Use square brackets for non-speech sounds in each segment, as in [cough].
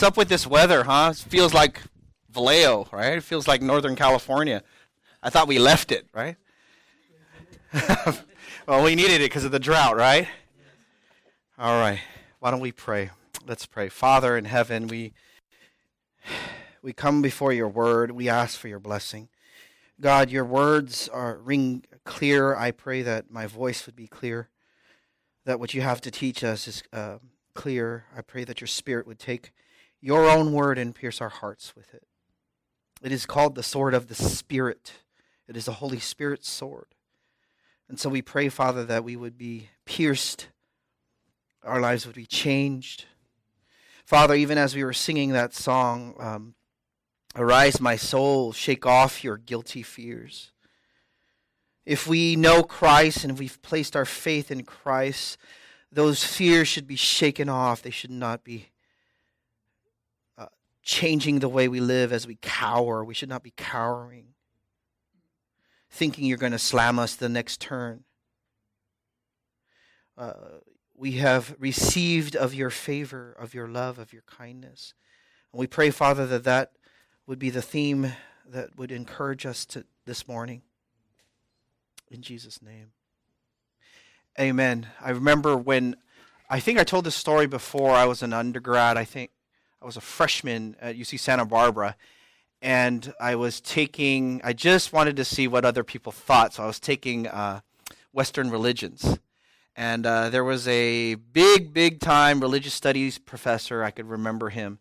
What's up with this weather, huh? It feels like Vallejo, right? It feels like Northern California. I thought we left it, right? [laughs] well, we needed it because of the drought, right? All right. Why don't we pray? Let's pray. Father in heaven, we we come before your word. We ask for your blessing. God, your words are ring clear. I pray that my voice would be clear, that what you have to teach us is uh, clear. I pray that your spirit would take your own word and pierce our hearts with it. It is called the sword of the Spirit, it is the Holy Spirit's sword. And so we pray, Father, that we would be pierced, our lives would be changed. Father, even as we were singing that song, um, Arise, my soul, shake off your guilty fears. If we know Christ and we've placed our faith in Christ, those fears should be shaken off. They should not be changing the way we live as we cower. We should not be cowering, thinking you're going to slam us the next turn. Uh, we have received of your favor, of your love, of your kindness. And we pray, Father, that that would be the theme that would encourage us to this morning. In Jesus' name. Amen. I remember when I think I told this story before. I was an undergrad. I think I was a freshman at UC Santa Barbara. And I was taking, I just wanted to see what other people thought. So I was taking uh, Western religions. And uh, there was a big, big time religious studies professor. I could remember him.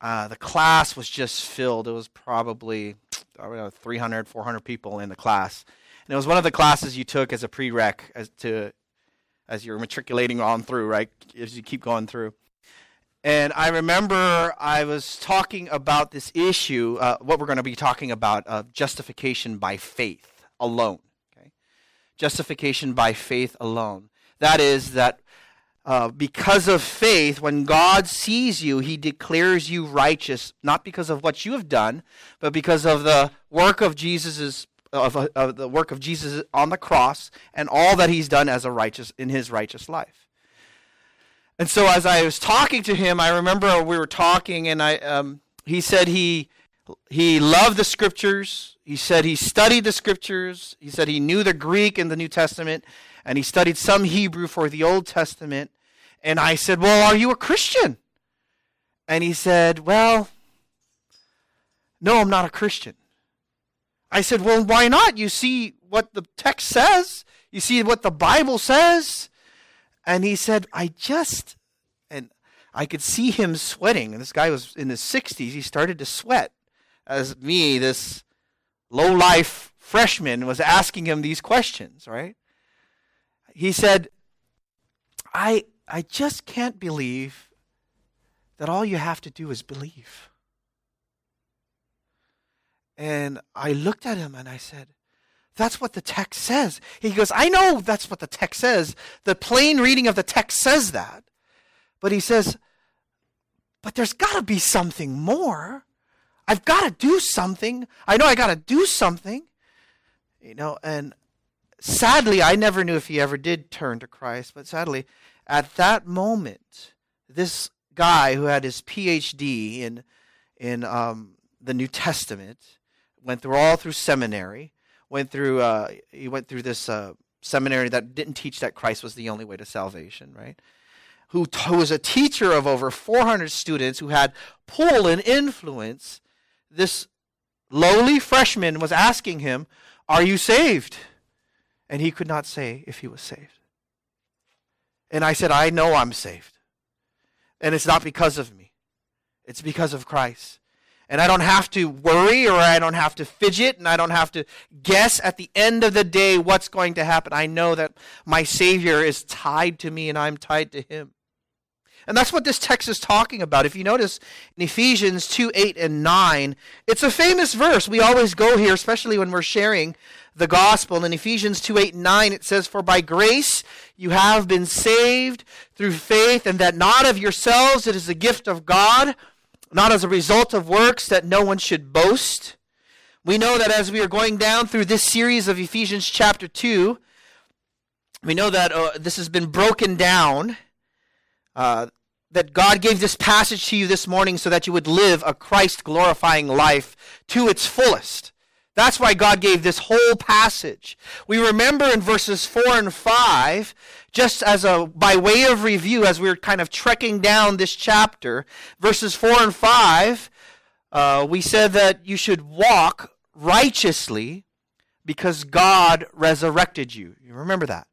Uh, the class was just filled. It was probably I don't know, 300, 400 people in the class. And it was one of the classes you took as a prereq as to as you're matriculating on through, right? As you keep going through. And I remember I was talking about this issue, uh, what we're going to be talking about, uh, justification by faith alone. Okay? Justification by faith alone. That is, that uh, because of faith, when God sees you, he declares you righteous, not because of what you have done, but because of the work of Jesus' of, of, the work of Jesus on the cross and all that he's done as a righteous in his righteous life. And so as I was talking to him, I remember we were talking and I um, he said he he loved the scriptures. He said he studied the scriptures. He said he knew the Greek and the New Testament and he studied some Hebrew for the Old Testament. And I said, Well, are you a Christian? And he said, Well, no, I'm not a Christian. I said, Well, why not? You see what the text says, you see what the Bible says. And he said, I just, and I could see him sweating. And this guy was in his 60s. He started to sweat as me, this low life freshman, was asking him these questions, right? He said, I, I just can't believe that all you have to do is believe. And I looked at him and I said, That's what the text says. He goes, I know that's what the text says. The plain reading of the text says that. But he says, But there's got to be something more. I've got to do something. I know I got to do something. You know, and sadly, I never knew if he ever did turn to Christ, but sadly, at that moment, this guy who had his PhD in in um, the New Testament went through all through seminary. Went through uh, he went through this uh, seminary that didn't teach that Christ was the only way to salvation, right? Who, t- who was a teacher of over 400 students who had pull and influence. This lowly freshman was asking him, "Are you saved?" And he could not say if he was saved. And I said, I know I'm saved. And it's not because of me, it's because of Christ. And I don't have to worry or I don't have to fidget and I don't have to guess at the end of the day what's going to happen. I know that my Savior is tied to me and I'm tied to Him. And that's what this text is talking about. If you notice in Ephesians 2 8 and 9, it's a famous verse. We always go here, especially when we're sharing the gospel. In Ephesians 2 8 and 9, it says, For by grace you have been saved through faith, and that not of yourselves, it is a gift of God, not as a result of works, that no one should boast. We know that as we are going down through this series of Ephesians chapter 2, we know that uh, this has been broken down. Uh, that God gave this passage to you this morning so that you would live a Christ glorifying life to its fullest. That's why God gave this whole passage. We remember in verses 4 and 5, just as a by way of review as we are kind of trekking down this chapter, verses 4 and 5, uh, we said that you should walk righteously because God resurrected you. You remember that?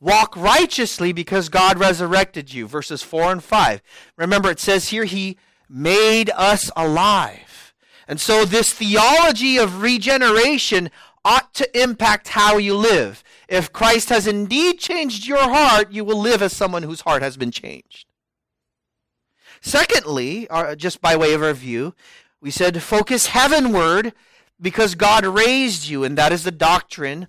Walk righteously because God resurrected you. Verses 4 and 5. Remember, it says here, He made us alive. And so, this theology of regeneration ought to impact how you live. If Christ has indeed changed your heart, you will live as someone whose heart has been changed. Secondly, uh, just by way of review, we said focus heavenward because God raised you, and that is the doctrine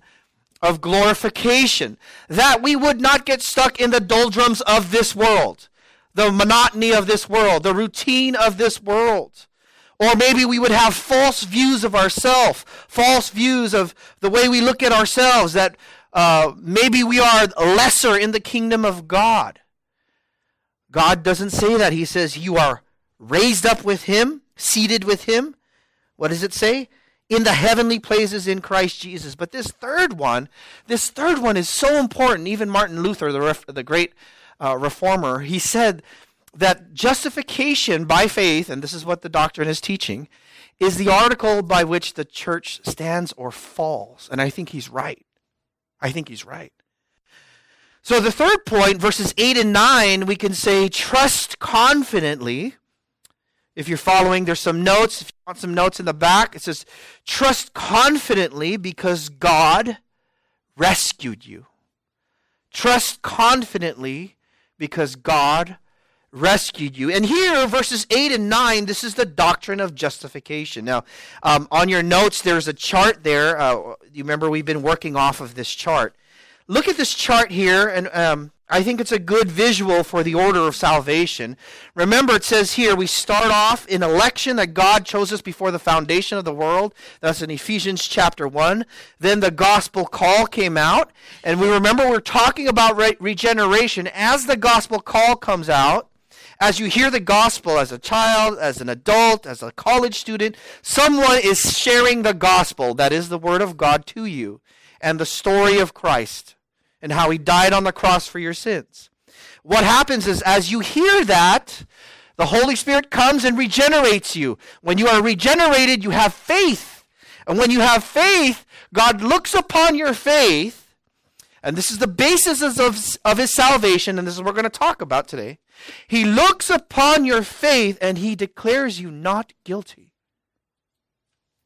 of glorification. That we would not get stuck in the doldrums of this world, the monotony of this world, the routine of this world. Or maybe we would have false views of ourselves, false views of the way we look at ourselves, that uh, maybe we are lesser in the kingdom of God. God doesn't say that. He says, You are raised up with Him, seated with Him. What does it say? in the heavenly places in Christ Jesus. But this third one, this third one is so important. Even Martin Luther, the, ref, the great uh, reformer, he said that justification by faith, and this is what the doctrine is teaching, is the article by which the church stands or falls. And I think he's right. I think he's right. So the third point, verses 8 and 9, we can say, trust confidently if you're following, there's some notes. If you want some notes in the back, it says, Trust confidently because God rescued you. Trust confidently because God rescued you. And here, verses 8 and 9, this is the doctrine of justification. Now, um, on your notes, there's a chart there. Uh, you remember we've been working off of this chart. Look at this chart here, and um, I think it's a good visual for the order of salvation. Remember, it says here we start off in election that God chose us before the foundation of the world. That's in Ephesians chapter 1. Then the gospel call came out. And we remember we're talking about re- regeneration. As the gospel call comes out, as you hear the gospel as a child, as an adult, as a college student, someone is sharing the gospel, that is the word of God to you, and the story of Christ and how he died on the cross for your sins. What happens is, as you hear that, the Holy Spirit comes and regenerates you. When you are regenerated, you have faith. And when you have faith, God looks upon your faith, and this is the basis of, of his salvation, and this is what we're going to talk about today. He looks upon your faith and he declares you not guilty.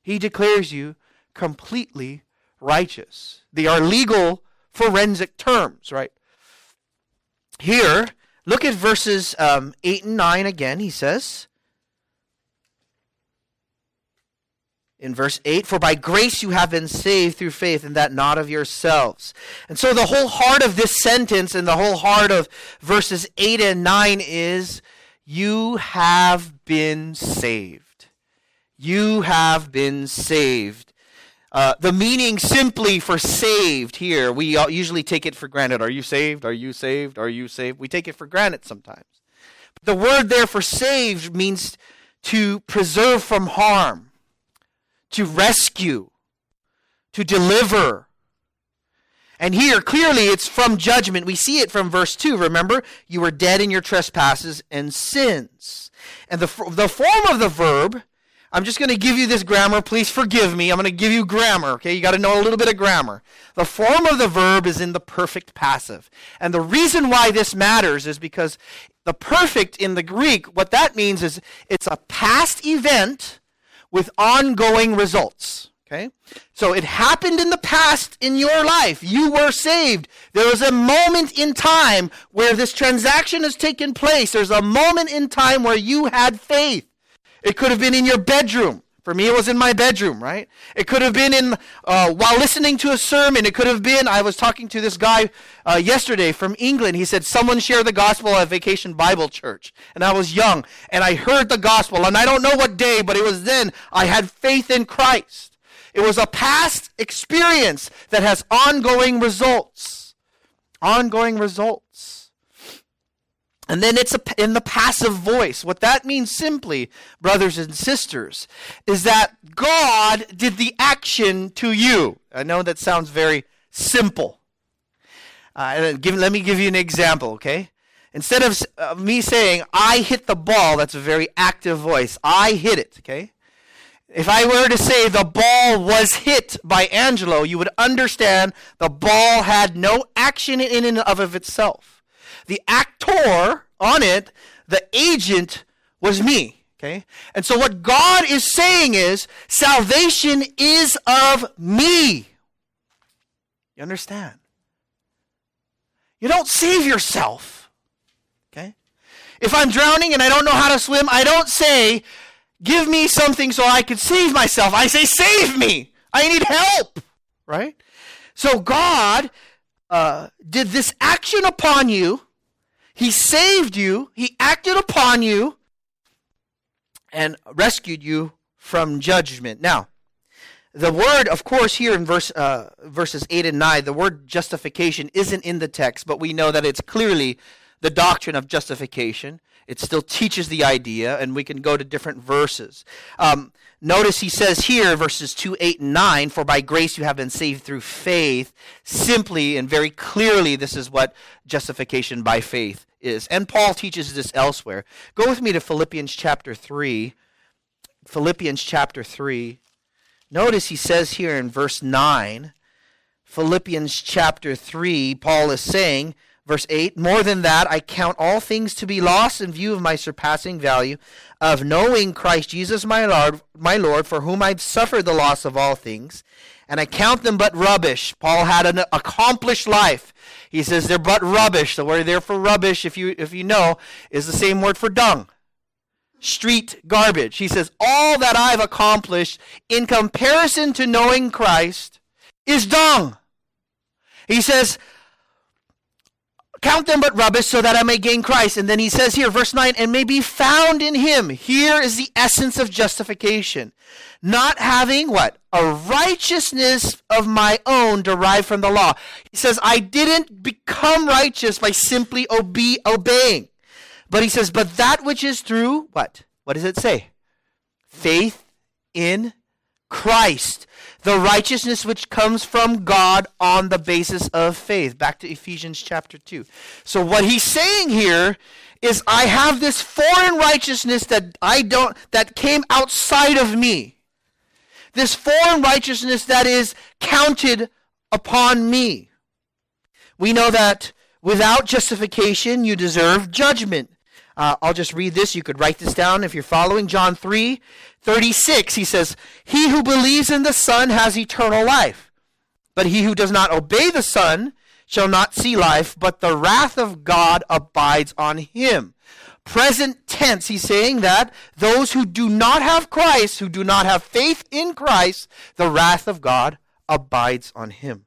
He declares you completely righteous. They are legal forensic terms, right? Here, look at verses um, 8 and 9 again. He says, in verse 8 for by grace you have been saved through faith and that not of yourselves and so the whole heart of this sentence and the whole heart of verses 8 and 9 is you have been saved you have been saved uh, the meaning simply for saved here, we usually take it for granted. Are you saved? Are you saved? Are you saved? We take it for granted sometimes. But the word there for saved means to preserve from harm, to rescue, to deliver. And here, clearly, it's from judgment. We see it from verse 2. Remember, you were dead in your trespasses and sins. And the, the form of the verb I'm just going to give you this grammar. Please forgive me. I'm going to give you grammar, okay? You got to know a little bit of grammar. The form of the verb is in the perfect passive. And the reason why this matters is because the perfect in the Greek, what that means is it's a past event with ongoing results. Okay? So it happened in the past in your life. You were saved. There was a moment in time where this transaction has taken place. There's a moment in time where you had faith. It could have been in your bedroom. For me, it was in my bedroom, right? It could have been in uh, while listening to a sermon. It could have been. I was talking to this guy uh, yesterday from England. He said someone shared the gospel at Vacation Bible Church, and I was young, and I heard the gospel, and I don't know what day, but it was then I had faith in Christ. It was a past experience that has ongoing results. Ongoing results. And then it's a, in the passive voice. What that means simply, brothers and sisters, is that God did the action to you. I know that sounds very simple. Uh, give, let me give you an example, okay? Instead of uh, me saying, I hit the ball, that's a very active voice. I hit it, okay? If I were to say the ball was hit by Angelo, you would understand the ball had no action in and of itself. The actor on it, the agent was me. Okay? And so what God is saying is salvation is of me. You understand? You don't save yourself. Okay? If I'm drowning and I don't know how to swim, I don't say, Give me something so I can save myself. I say, Save me. I need help. Right? So God uh, did this action upon you. He saved you. He acted upon you and rescued you from judgment. Now, the word, of course, here in verse uh, verses eight and nine, the word justification isn't in the text, but we know that it's clearly the doctrine of justification. It still teaches the idea, and we can go to different verses. Um, notice he says here, verses 2, 8, and 9, For by grace you have been saved through faith. Simply and very clearly, this is what justification by faith is. And Paul teaches this elsewhere. Go with me to Philippians chapter 3. Philippians chapter 3. Notice he says here in verse 9, Philippians chapter 3, Paul is saying, Verse 8 More than that, I count all things to be lost in view of my surpassing value of knowing Christ Jesus my Lord, my Lord, for whom I've suffered the loss of all things, and I count them but rubbish. Paul had an accomplished life. He says they're but rubbish. The word there for rubbish, if you if you know, is the same word for dung. Street garbage. He says, All that I've accomplished in comparison to knowing Christ is dung. He says, Count them but rubbish so that I may gain Christ. And then he says here, verse 9, and may be found in him. Here is the essence of justification. Not having what? A righteousness of my own derived from the law. He says, I didn't become righteous by simply obe- obeying. But he says, but that which is through what? What does it say? Faith in Christ the righteousness which comes from God on the basis of faith. Back to Ephesians chapter 2. So what he's saying here is I have this foreign righteousness that I don't that came outside of me. This foreign righteousness that is counted upon me. We know that without justification you deserve judgment. Uh, I'll just read this. You could write this down if you're following. John 3 36, he says, He who believes in the Son has eternal life. But he who does not obey the Son shall not see life, but the wrath of God abides on him. Present tense, he's saying that those who do not have Christ, who do not have faith in Christ, the wrath of God abides on him.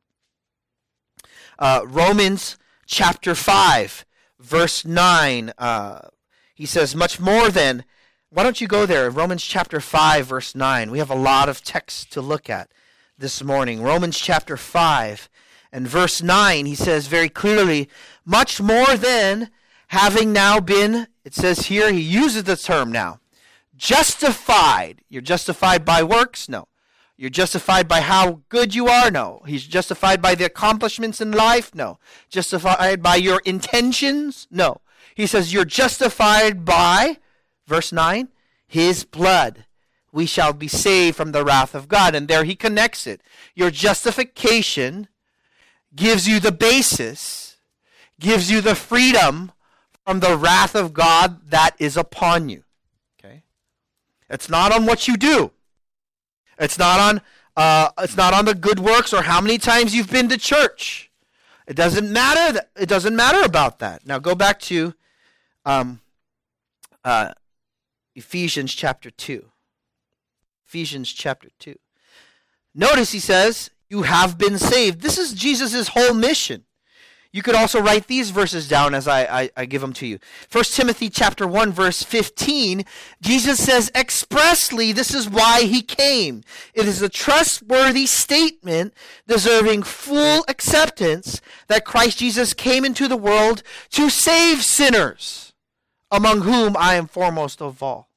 Uh, Romans chapter 5, verse 9. Uh, he says, Much more than, why don't you go there? Romans chapter 5, verse 9. We have a lot of text to look at this morning. Romans chapter 5 and verse 9, he says very clearly, Much more than having now been, it says here, he uses the term now, justified. You're justified by works? No. You're justified by how good you are? No. He's justified by the accomplishments in life? No. Justified by your intentions? No. He says, You're justified by, verse 9, his blood. We shall be saved from the wrath of God. And there he connects it. Your justification gives you the basis, gives you the freedom from the wrath of God that is upon you. Okay? It's not on what you do. It's not on uh, it's not on the good works or how many times you've been to church. It doesn't matter. That, it doesn't matter about that. Now go back to um, uh, Ephesians chapter 2. Ephesians chapter 2. Notice he says, You have been saved. This is Jesus' whole mission. You could also write these verses down as I, I, I, give them to you. 1 Timothy chapter 1 verse 15, Jesus says expressly this is why he came. It is a trustworthy statement deserving full acceptance that Christ Jesus came into the world to save sinners among whom I am foremost of all.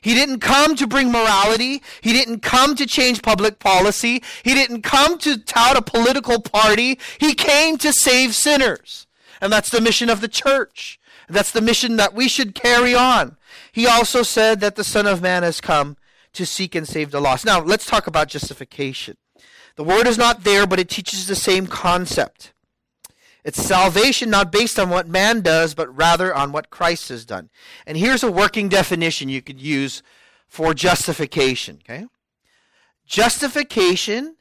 He didn't come to bring morality. He didn't come to change public policy. He didn't come to tout a political party. He came to save sinners. And that's the mission of the church. That's the mission that we should carry on. He also said that the Son of Man has come to seek and save the lost. Now, let's talk about justification. The word is not there, but it teaches the same concept. It's salvation not based on what man does, but rather on what Christ has done. And here's a working definition you could use for justification. Okay? Justification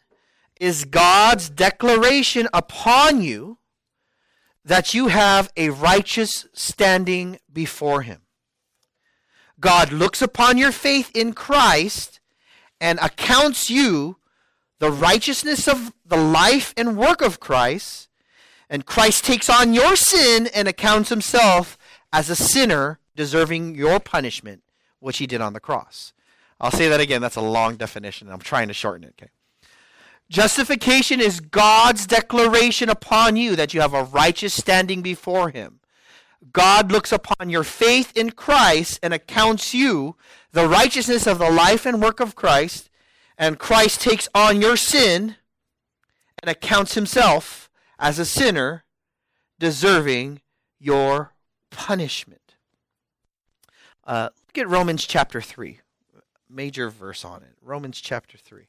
is God's declaration upon you that you have a righteous standing before Him. God looks upon your faith in Christ and accounts you the righteousness of the life and work of Christ and Christ takes on your sin and accounts himself as a sinner deserving your punishment, which he did on the cross. I'll say that again. That's a long definition. I'm trying to shorten it. Okay. Justification is God's declaration upon you that you have a righteous standing before him. God looks upon your faith in Christ and accounts you the righteousness of the life and work of Christ, and Christ takes on your sin and accounts himself as a sinner deserving your punishment. Uh, look at Romans chapter 3, major verse on it. Romans chapter 3.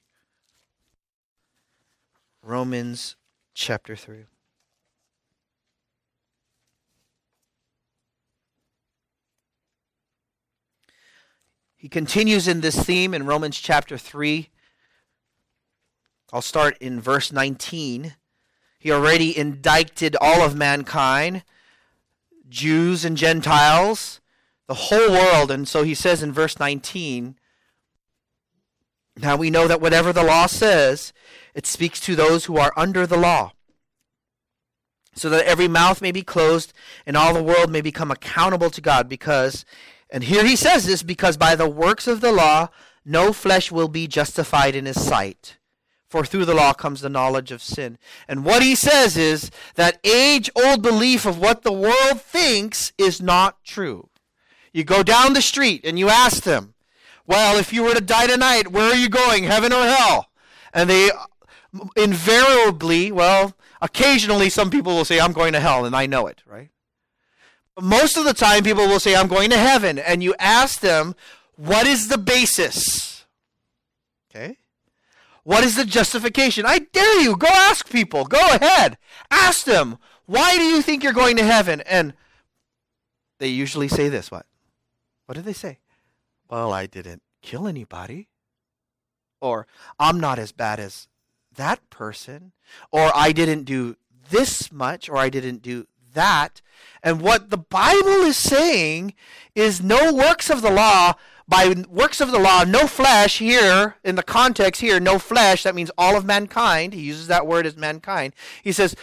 Romans chapter 3. He continues in this theme in Romans chapter 3. I'll start in verse 19. He already indicted all of mankind, Jews and Gentiles, the whole world. And so he says in verse 19, Now we know that whatever the law says, it speaks to those who are under the law, so that every mouth may be closed and all the world may become accountable to God. Because, and here he says this, because by the works of the law, no flesh will be justified in his sight for through the law comes the knowledge of sin. And what he says is that age old belief of what the world thinks is not true. You go down the street and you ask them, Well, if you were to die tonight, where are you going, heaven or hell? And they invariably, well, occasionally some people will say, I'm going to hell, and I know it, right? But most of the time, people will say, I'm going to heaven. And you ask them, What is the basis? What is the justification? I dare you. Go ask people. Go ahead. Ask them. Why do you think you're going to heaven? And they usually say this. What? What do they say? Well, I didn't kill anybody. Or I'm not as bad as that person. Or I didn't do this much. Or I didn't do that. And what the Bible is saying is no works of the law by works of the law, no flesh here, in the context here, no flesh, that means all of mankind. He uses that word as mankind. He says,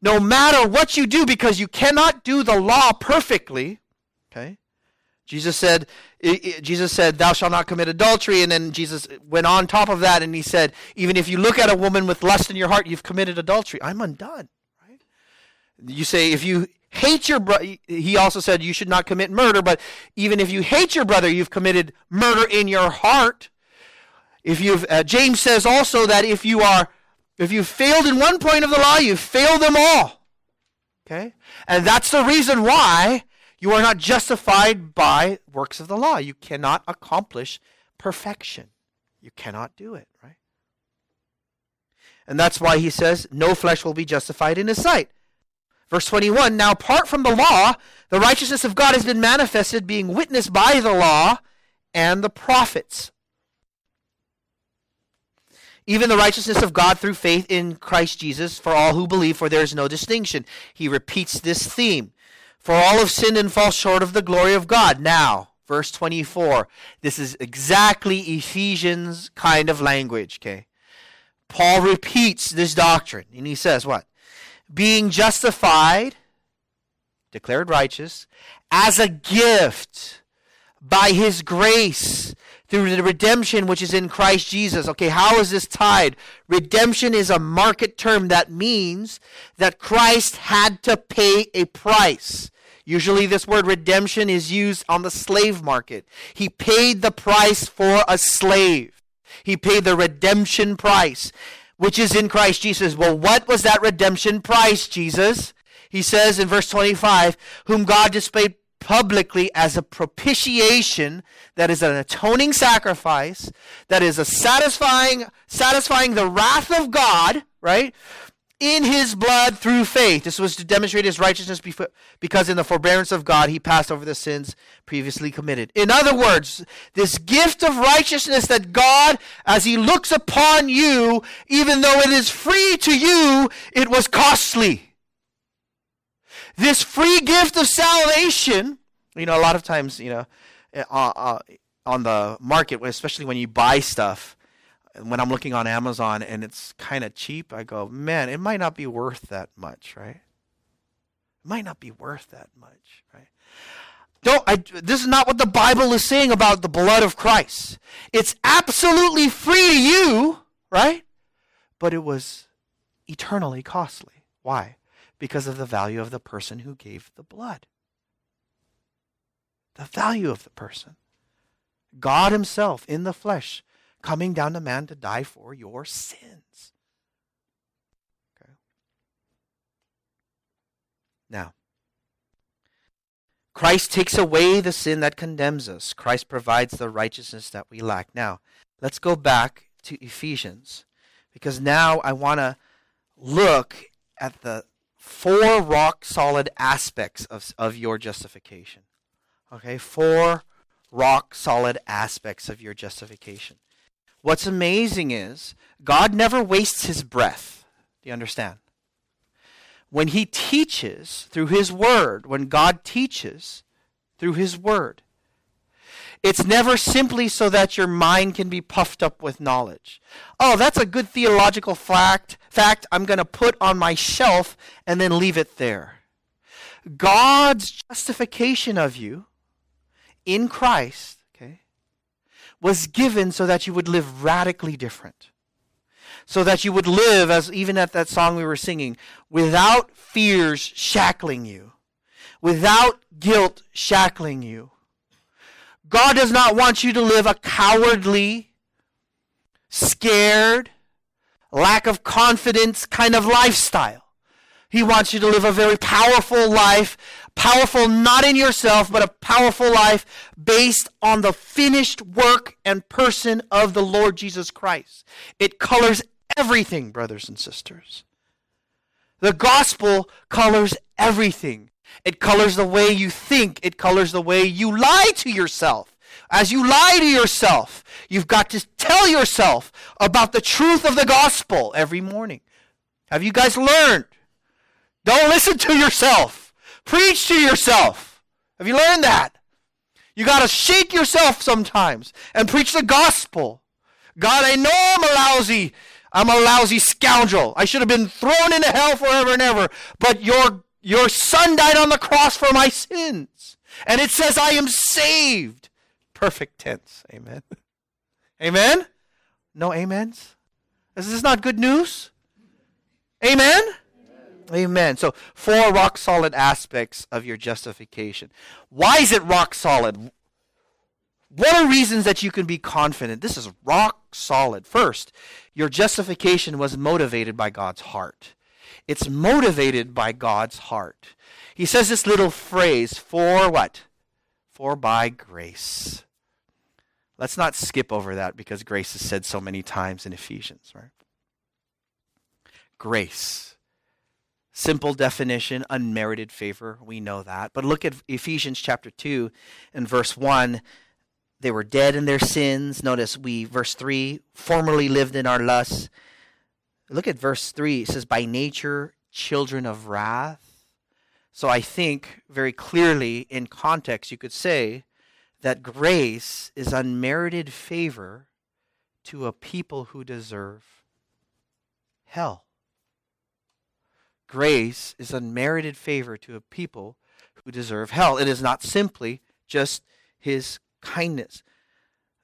no matter what you do, because you cannot do the law perfectly, okay? Jesus said, Jesus said, thou shalt not commit adultery. And then Jesus went on top of that and he said, even if you look at a woman with lust in your heart, you've committed adultery. I'm undone, right? You say, if you hate your brother, he also said you should not commit murder, but even if you hate your brother, you've committed murder in your heart. If you've, uh, James says also that if you are, if you've failed in one point of the law, you've failed them all. Okay? And that's the reason why you are not justified by works of the law. You cannot accomplish perfection. You cannot do it, right? And that's why he says, no flesh will be justified in his sight. Verse 21 Now, apart from the law, the righteousness of God has been manifested, being witnessed by the law and the prophets. Even the righteousness of God through faith in Christ Jesus for all who believe, for there is no distinction. He repeats this theme. For all have sinned and fall short of the glory of God. Now, verse 24. This is exactly Ephesians kind of language, okay? Paul repeats this doctrine, and he says, What? Being justified, declared righteous, as a gift by his grace through the redemption which is in Christ Jesus. Okay, how is this tied? Redemption is a market term that means that Christ had to pay a price. Usually, this word redemption is used on the slave market. He paid the price for a slave, he paid the redemption price, which is in Christ Jesus. Well, what was that redemption price, Jesus? He says in verse 25, whom God displayed publicly as a propitiation that is an atoning sacrifice that is a satisfying satisfying the wrath of God right in his blood through faith. This was to demonstrate his righteousness because in the forbearance of God he passed over the sins previously committed. In other words this gift of righteousness that God as he looks upon you even though it is free to you it was costly. This free gift of salvation, you know, a lot of times, you know, uh, uh, on the market, especially when you buy stuff, when I'm looking on Amazon and it's kind of cheap, I go, man, it might not be worth that much, right? It might not be worth that much, right? Don't I, this is not what the Bible is saying about the blood of Christ. It's absolutely free to you, right? But it was eternally costly. Why? because of the value of the person who gave the blood. The value of the person. God Himself in the flesh coming down to man to die for your sins. Okay. Now, Christ takes away the sin that condemns us. Christ provides the righteousness that we lack. Now, let's go back to Ephesians because now I want to look at the four rock solid aspects of, of your justification. Okay, four rock solid aspects of your justification. What's amazing is God never wastes his breath. Do you understand? When he teaches through his word, when God teaches through his word, it's never simply so that your mind can be puffed up with knowledge. Oh, that's a good theological fact. Fact I'm going to put on my shelf and then leave it there. God's justification of you in Christ, was given so that you would live radically different. So that you would live, as even at that song we were singing, without fears shackling you, without guilt shackling you God does not want you to live a cowardly, scared, lack of confidence kind of lifestyle. He wants you to live a very powerful life, powerful not in yourself, but a powerful life based on the finished work and person of the Lord Jesus Christ. It colors everything, brothers and sisters. The gospel colors everything. It colors the way you think. It colors the way you lie to yourself. As you lie to yourself, you've got to tell yourself about the truth of the gospel every morning. Have you guys learned? Don't listen to yourself. Preach to yourself. Have you learned that? You got to shake yourself sometimes and preach the gospel. God, I know I'm a lousy, I'm a lousy scoundrel. I should have been thrown into hell forever and ever. But your your son died on the cross for my sins. And it says, I am saved. Perfect tense. Amen. [laughs] Amen? No amens? Is this not good news? Amen? Amen? So, four rock solid aspects of your justification. Why is it rock solid? What are reasons that you can be confident? This is rock solid. First, your justification was motivated by God's heart. It's motivated by God's heart. He says this little phrase, for what? For by grace. Let's not skip over that because grace is said so many times in Ephesians, right? Grace. Simple definition, unmerited favor. We know that. But look at Ephesians chapter 2 and verse 1. They were dead in their sins. Notice we, verse 3, formerly lived in our lusts Look at verse 3. It says, By nature, children of wrath. So I think very clearly in context, you could say that grace is unmerited favor to a people who deserve hell. Grace is unmerited favor to a people who deserve hell. It is not simply just his kindness.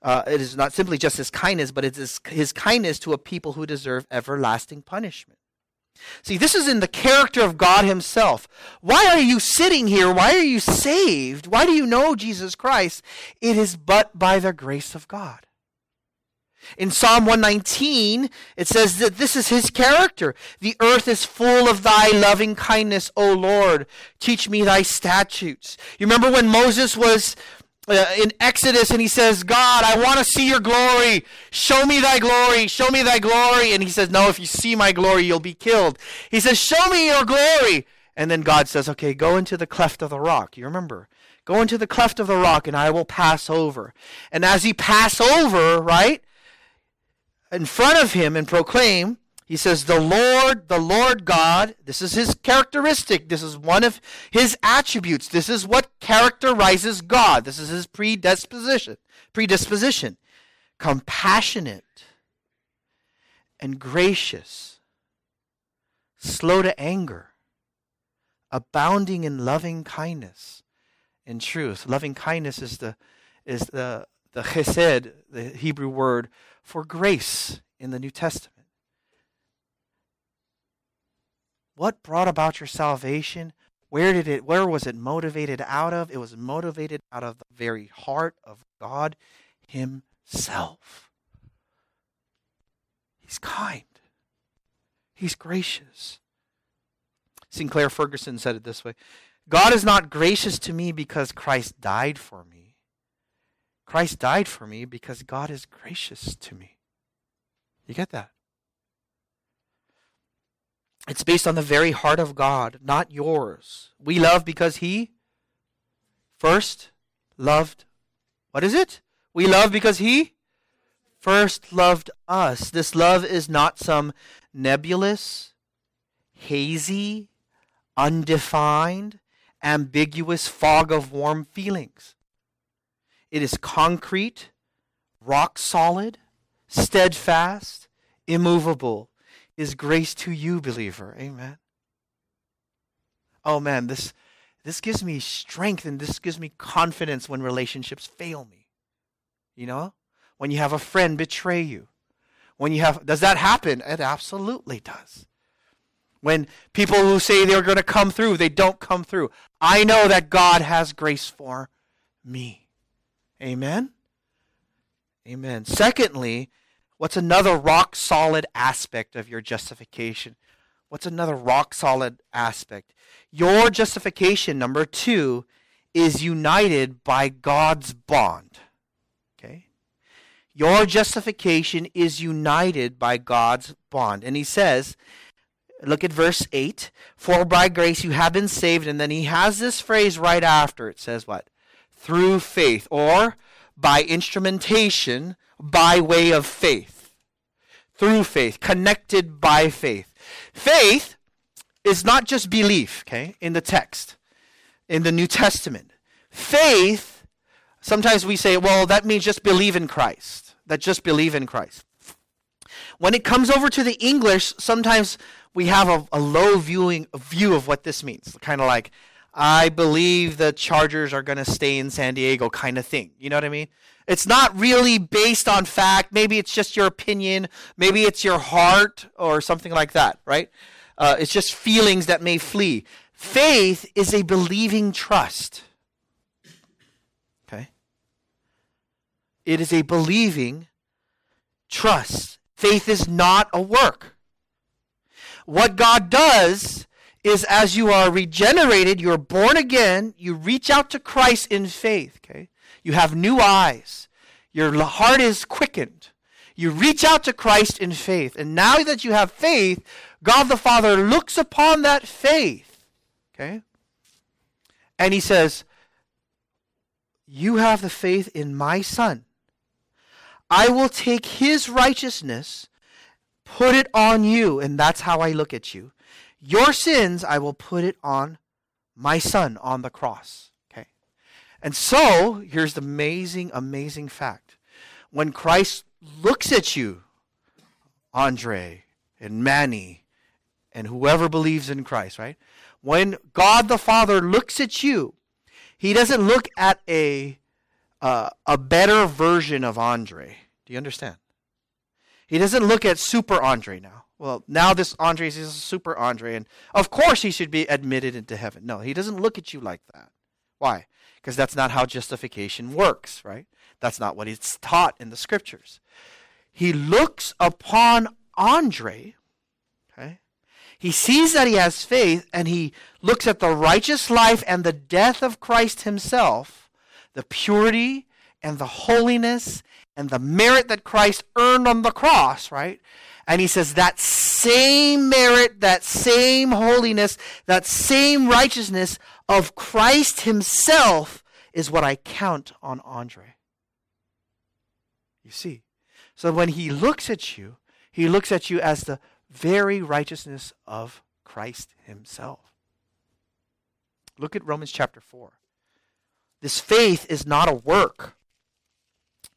Uh, it is not simply just his kindness, but it is his kindness to a people who deserve everlasting punishment. See, this is in the character of God Himself. Why are you sitting here? Why are you saved? Why do you know Jesus Christ? It is but by the grace of God. In Psalm 119, it says that this is his character. The earth is full of thy loving kindness, O Lord. Teach me thy statutes. You remember when Moses was uh, in Exodus and he says, God, I want to see your glory. Show me thy glory. Show me thy glory. And he says, No, if you see my glory, you'll be killed. He says, Show me your glory. And then God says, Okay, go into the cleft of the rock. You remember? Go into the cleft of the rock and I will pass over. And as he pass over, right, in front of him and proclaim, he says, The Lord, the Lord God, this is his characteristic. This is one of his attributes. This is what characterizes God. This is his predisposition. Predisposition. Compassionate and gracious, slow to anger, abounding in loving kindness and truth. Loving kindness is the is the the chesed, the Hebrew word for grace in the New Testament. What brought about your salvation? Where did it where was it motivated out of? It was motivated out of the very heart of God himself. He's kind. He's gracious. Sinclair Ferguson said it this way God is not gracious to me because Christ died for me. Christ died for me because God is gracious to me. You get that? It's based on the very heart of God, not yours. We love because He first loved. What is it? We love because He first loved us. This love is not some nebulous, hazy, undefined, ambiguous fog of warm feelings. It is concrete, rock solid, steadfast, immovable is grace to you, believer. Amen. Oh man, this this gives me strength and this gives me confidence when relationships fail me. You know? When you have a friend betray you. When you have does that happen? It absolutely does. When people who say they're going to come through, they don't come through. I know that God has grace for me. Amen. Amen. Secondly, What's another rock solid aspect of your justification? What's another rock solid aspect? Your justification, number two, is united by God's bond. Okay? Your justification is united by God's bond. And he says, look at verse 8 For by grace you have been saved. And then he has this phrase right after. It says what? Through faith, or by instrumentation by way of faith. Through faith, connected by faith. Faith is not just belief, okay, in the text, in the New Testament. Faith, sometimes we say, well, that means just believe in Christ. That just believe in Christ. When it comes over to the English, sometimes we have a, a low viewing view of what this means. Kind of like, I believe the Chargers are going to stay in San Diego kind of thing. You know what I mean? It's not really based on fact. Maybe it's just your opinion. Maybe it's your heart or something like that, right? Uh, it's just feelings that may flee. Faith is a believing trust. Okay? It is a believing trust. Faith is not a work. What God does is as you are regenerated, you're born again, you reach out to Christ in faith, okay? You have new eyes. Your heart is quickened. You reach out to Christ in faith. And now that you have faith, God the Father looks upon that faith. Okay? And he says, You have the faith in my Son. I will take his righteousness, put it on you, and that's how I look at you. Your sins, I will put it on my Son on the cross. Okay. And so, here's the amazing, amazing fact. When Christ looks at you, Andre and Manny and whoever believes in Christ, right? When God the Father looks at you, he doesn't look at a uh, a better version of Andre. Do you understand? He doesn't look at super Andre now. Well, now this Andre is a super Andre, and of course he should be admitted into heaven. No, he doesn't look at you like that. Why? Because that's not how justification works, right? That's not what it's taught in the scriptures. He looks upon Andre, okay? He sees that he has faith, and he looks at the righteous life and the death of Christ himself, the purity and the holiness and the merit that Christ earned on the cross, right? And he says that same merit, that same holiness, that same righteousness of Christ himself is what I count on Andre. You see? So when he looks at you, he looks at you as the very righteousness of Christ himself. Look at Romans chapter 4. This faith is not a work.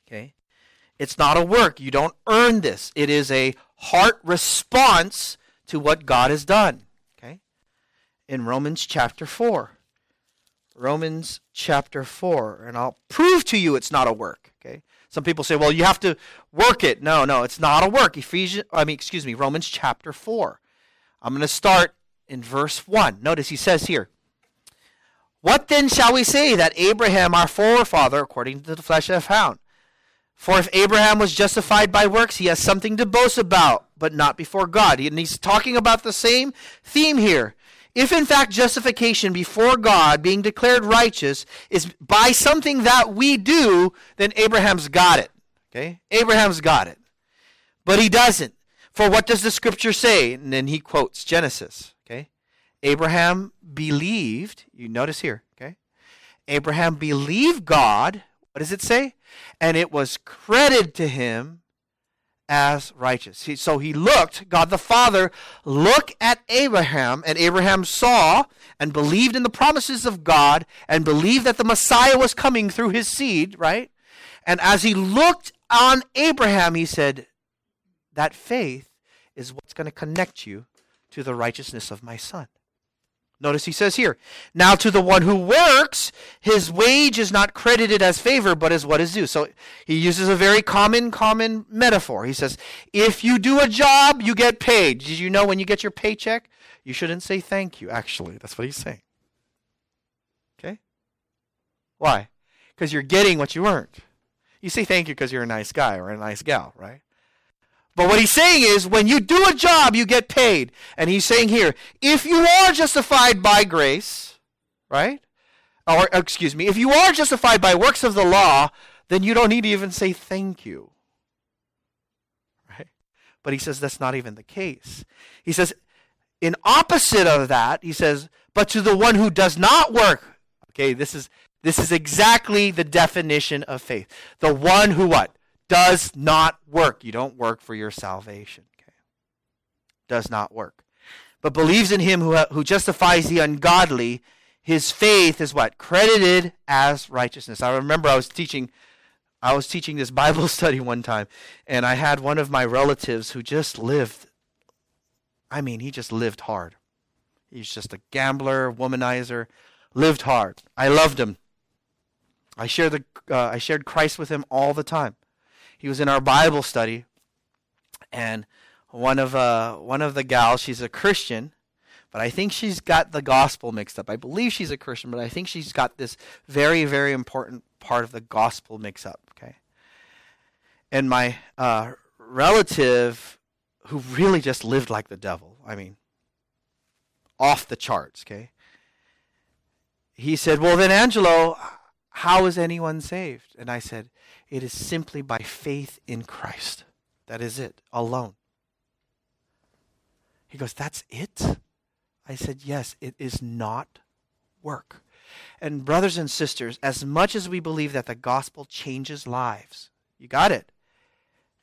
Okay? It's not a work. You don't earn this. It is a heart response to what God has done. Okay? In Romans chapter 4. Romans chapter 4. And I'll prove to you it's not a work. Okay? Some people say, well, you have to work it. No, no, it's not a work. Ephesians, I mean, excuse me, Romans chapter 4. I'm going to start in verse 1. Notice he says here, What then shall we say that Abraham, our forefather, according to the flesh, hath found? For if Abraham was justified by works, he has something to boast about, but not before God. And he's talking about the same theme here. If in fact justification before God, being declared righteous, is by something that we do, then Abraham's got it. Okay? Abraham's got it. But he doesn't. For what does the scripture say? And then he quotes Genesis. Okay? Abraham believed, you notice here, okay? Abraham believed God. What does it say? And it was credited to him as righteous. He, so he looked, God the Father looked at Abraham, and Abraham saw and believed in the promises of God and believed that the Messiah was coming through his seed, right? And as he looked on Abraham, he said, That faith is what's going to connect you to the righteousness of my son. Notice he says here, now to the one who works, his wage is not credited as favor, but as what is due. So he uses a very common, common metaphor. He says, if you do a job, you get paid. Did you know when you get your paycheck, you shouldn't say thank you, actually. That's what he's saying. Okay? Why? Because you're getting what you earned. You say thank you because you're a nice guy or a nice gal, right? But what he's saying is, when you do a job, you get paid. And he's saying here, if you are justified by grace, right? Or, excuse me, if you are justified by works of the law, then you don't need to even say thank you. Right? But he says that's not even the case. He says, in opposite of that, he says, but to the one who does not work, okay, this is this is exactly the definition of faith. The one who what? Does not work. You don't work for your salvation. Okay? Does not work. But believes in him who, who justifies the ungodly, his faith is what? Credited as righteousness. I remember I was teaching I was teaching this Bible [laughs] study one time, and I had one of my relatives who just lived I mean, he just lived hard. He's just a gambler, womanizer, lived hard. I loved him. I shared the uh, I shared Christ with him all the time he was in our Bible study, and one of uh, one of the gals, she's a Christian, but I think she's got the gospel mixed up. I believe she's a Christian, but I think she's got this very very important part of the gospel mix up. Okay, and my uh, relative, who really just lived like the devil. I mean, off the charts. Okay. He said, "Well, then, Angelo, how is anyone saved?" And I said, it is simply by faith in Christ. That is it, alone. He goes, That's it? I said, Yes, it is not work. And, brothers and sisters, as much as we believe that the gospel changes lives, you got it,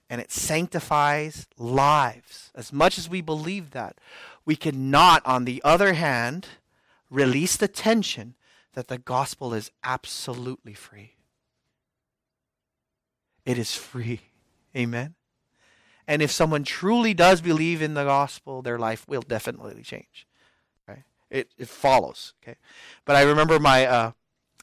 and it sanctifies lives, as much as we believe that, we cannot, on the other hand, release the tension that the gospel is absolutely free. It is free. [laughs] Amen. And if someone truly does believe in the gospel, their life will definitely change. Right? It it follows. Okay. But I remember my uh,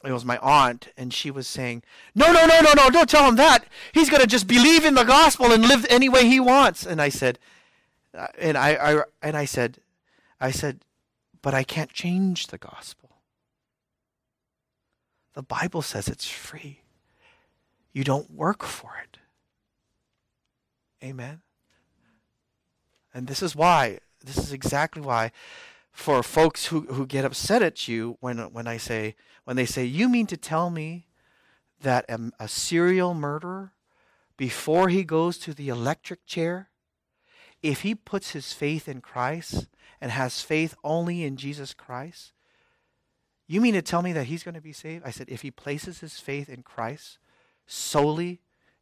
it was my aunt, and she was saying, "No, no, no, no, no! Don't tell him that. He's going to just believe in the gospel and live any way he wants." And I said, Uh, and I, I and I said, I said, but I can't change the gospel. The Bible says it's free. You don't work for it. Amen. And this is why, this is exactly why, for folks who, who get upset at you when, when I say, when they say, you mean to tell me that a, a serial murderer, before he goes to the electric chair, if he puts his faith in Christ and has faith only in Jesus Christ, you mean to tell me that he's going to be saved? I said, if he places his faith in Christ solely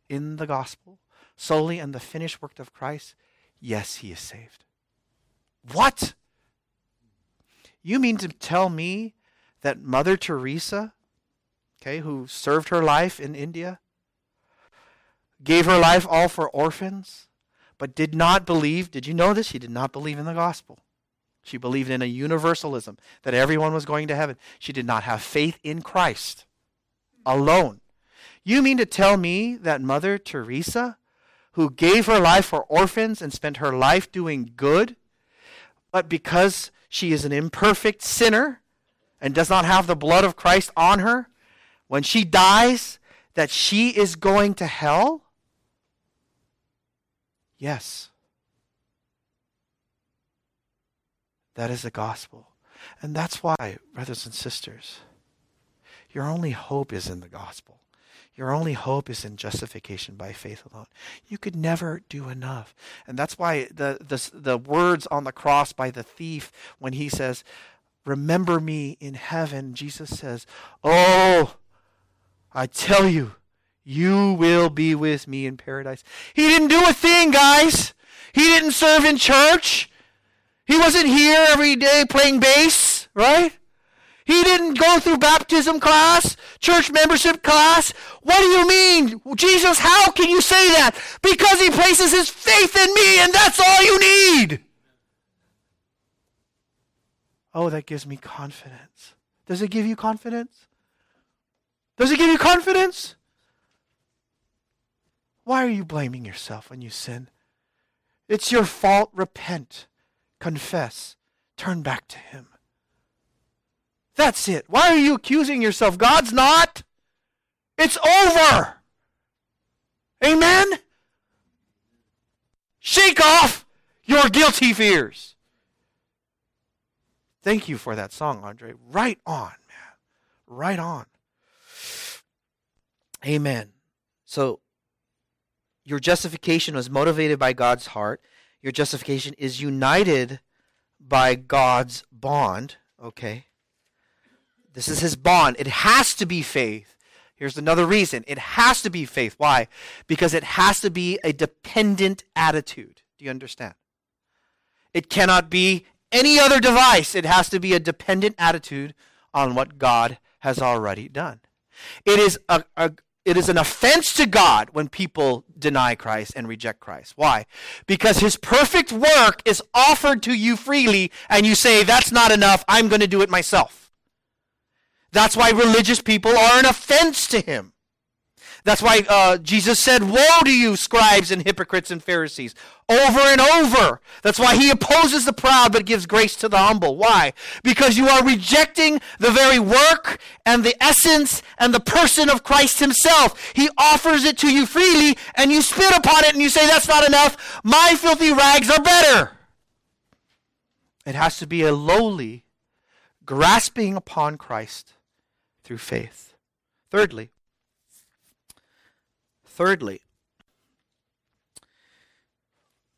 in the gospel, solely in the finished work of Christ, yes, he is saved. What? You mean to tell me that Mother Teresa, okay, who served her life in India, gave her life all for orphans, but did not believe, did you know this? She did not believe in the gospel. She believed in a universalism, that everyone was going to heaven. She did not have faith in Christ alone. You mean to tell me that Mother Teresa, who gave her life for orphans and spent her life doing good, but because she is an imperfect sinner and does not have the blood of Christ on her, when she dies, that she is going to hell? Yes. That is the gospel. And that's why, brothers and sisters, your only hope is in the gospel. Your only hope is in justification by faith alone. You could never do enough. And that's why the, the, the words on the cross by the thief, when he says, Remember me in heaven, Jesus says, Oh, I tell you, you will be with me in paradise. He didn't do a thing, guys. He didn't serve in church. He wasn't here every day playing bass, right? He didn't go through baptism class, church membership class. What do you mean? Jesus, how can you say that? Because he places his faith in me, and that's all you need. Oh, that gives me confidence. Does it give you confidence? Does it give you confidence? Why are you blaming yourself when you sin? It's your fault. Repent confess, turn back to Him. That's it. Why are you accusing yourself? God's not. It's over. Amen? Shake off your guilty fears. Thank you for that song, Andre. Right on, man. Right on. Amen. So, your justification was motivated by God's heart your justification is united by God's bond. Okay. This is his bond. It has to be faith. Here's another reason. It has to be faith. Why? Because it has to be a dependent attitude. Do you understand? It cannot be any other device. It has to be a dependent attitude on what God has already done. It is a, a, it is an offense to God when people deny Christ and reject Christ. Why? Because his perfect work is offered to you freely, and you say, That's not enough, I'm going to do it myself. That's why religious people are an offense to him. That's why uh, Jesus said, Woe to you, scribes and hypocrites and Pharisees, over and over. That's why he opposes the proud but gives grace to the humble. Why? Because you are rejecting the very work and the essence and the person of Christ himself. He offers it to you freely, and you spit upon it and you say, That's not enough. My filthy rags are better. It has to be a lowly grasping upon Christ through faith. Thirdly, Thirdly,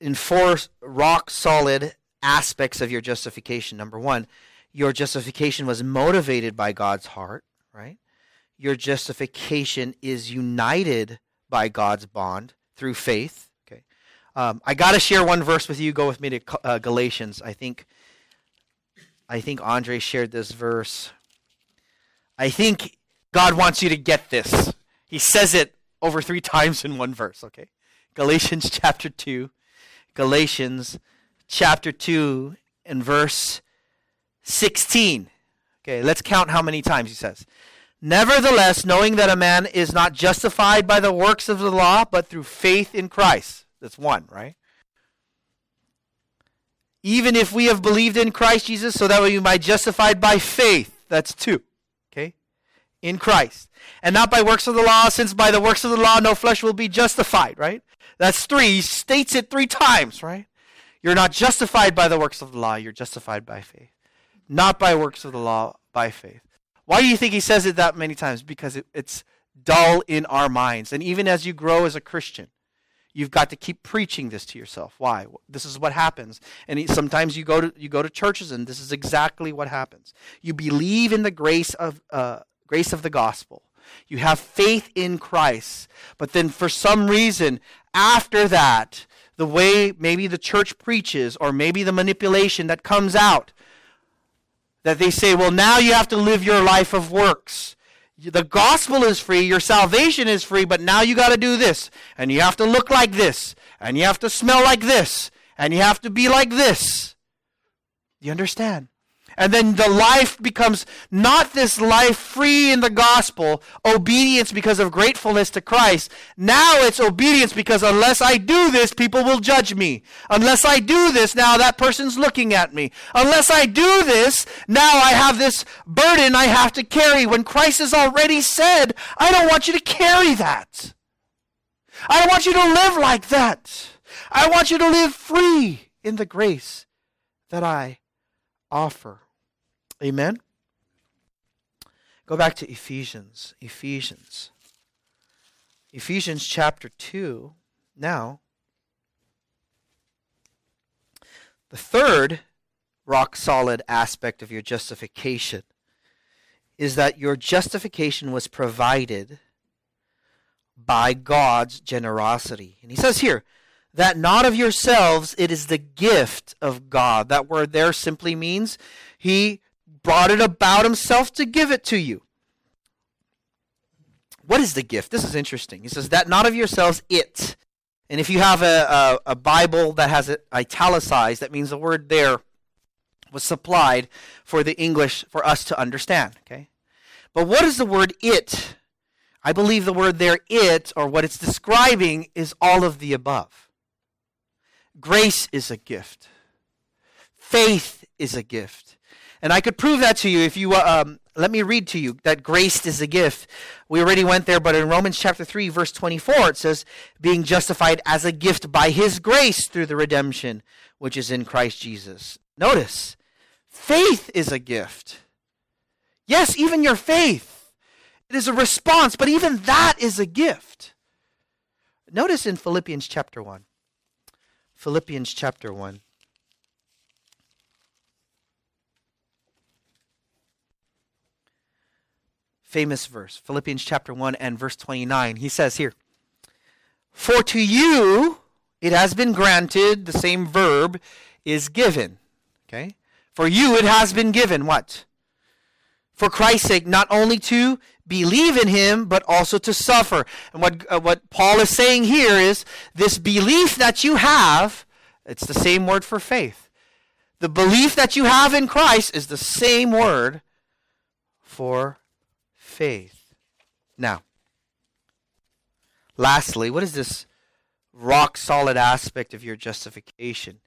in four rock solid aspects of your justification. Number one, your justification was motivated by God's heart, right? Your justification is united by God's bond through faith. Okay, um, I got to share one verse with you. Go with me to uh, Galatians. I think, I think Andre shared this verse. I think God wants you to get this. He says it over three [laughs] times in one verse, okay? Galatians chapter 2. Galatians chapter 2 and verse 16. Okay, let's count how many times he says. Nevertheless, knowing that a man is not justified by the works of the law, but through faith in Christ. That's one, right? even if we have believed in Christ Jesus, so that we might be justified by faith. That's two. In Christ. And not by works of the law, since by the works of the law no flesh will be justified, right? That's three. He states it three times, right? You're not justified by the works of the law, you're justified by faith. Not by works of the law, by faith. Why do you think he says it that many times? Because it, it's dull in our minds. And even as you grow as a Christian, you've got to keep preaching this to yourself. Why? This is what happens. And sometimes you go to you go to churches, and this is exactly what happens. You believe in the grace of uh, grace of the gospel. You have faith in Christ, but then for some reason after that, the way maybe the church preaches, or maybe the manipulation that comes out, that they say, well, now you have to live your life of works. The gospel is free, your salvation is free, but now you got to do this, and you have to look like this, and you have to smell like this, and you have to be like this. You understand? And then the life becomes not this life free in the gospel, obedience because of gratefulness to Christ. Now it's obedience because unless I do this, people will judge me. Unless I do this, now that person's looking at me. Unless I do this, now I have this burden I have to carry when Christ has already said, I don't want you to carry that. I don't want you to live like that. I want you to live free in the grace that I offer. Amen? Go back to Ephesians. Ephesians. Ephesians chapter 2. Now, the third rock solid aspect of your justification is that your justification was provided by God's generosity. And he says here, that not of yourselves, it is the gift of God. That word there simply means he brought it about himself to give it to you. What is the gift? This is interesting. He says, That not of yourselves, it. And if you have a, a, a Bible that has it italicized, that means the word there was supplied for the English for us to understand. Okay? But what is the word it? I believe the word there, it, or what it's describing, is all of the above. Grace is a gift, faith is a gift. And I could prove that to you if you uh, um, let me read to you that grace is a gift. We already went there, but in Romans chapter 3, verse 24, it says, being justified as a gift by his grace through the redemption which is in Christ Jesus. Notice, faith is a gift. Yes, even your faith. It is a response, but even that is a gift. Notice in Philippians chapter 1. Philippians chapter 1. Famous verse, Philippians chapter 1 and verse 29. He says here, For to you it has been granted, the same verb is given. Okay? For you it has been given what? For Christ's sake, not only to believe in him, but also to suffer. And what, uh, what Paul is saying here is this belief that you have, it's the same word for faith. The belief that you have in Christ is the same word for faith. Now, lastly, what is this rock solid aspect of your justification?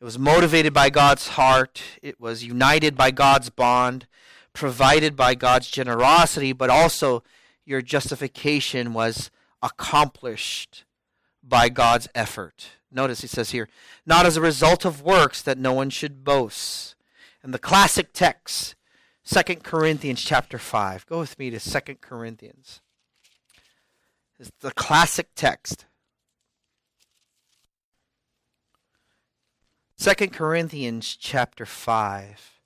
It was motivated by God's heart, it was united by God's bond, provided by God's generosity, but also your justification was accomplished by God's effort. Notice he says here, not as a result of works that no one should boast. And the classic text Second Corinthians chapter 5. Go with me to Second Corinthians. It's the classic text. Second Corinthians chapter 5.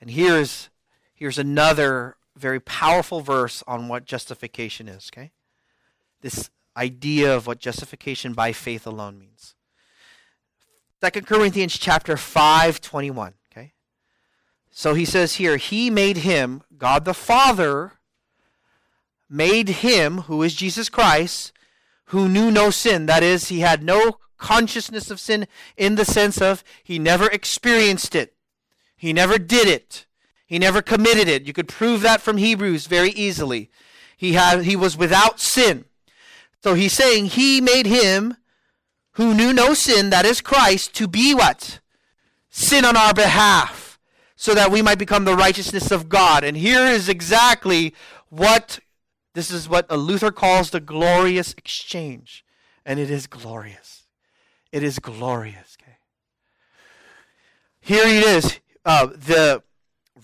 And here's here's another very powerful verse on what justification is, okay? This idea of what justification by faith alone means. Second Corinthians chapter 5, 21. So he says here, He made him, God the Father, made him, who is Jesus Christ, who knew no sin. That is, he had no consciousness of sin in the sense of he never experienced it, he never did it, he never committed it. You could prove that from Hebrews very easily. He had he was without sin. So he's saying he made him who knew no sin, that is Christ, to be what? sin on our behalf so that we might become the righteousness of God. And here is exactly what this is what Luther calls the glorious exchange. And it is glorious. It is glorious. Okay. Here it is. Uh, the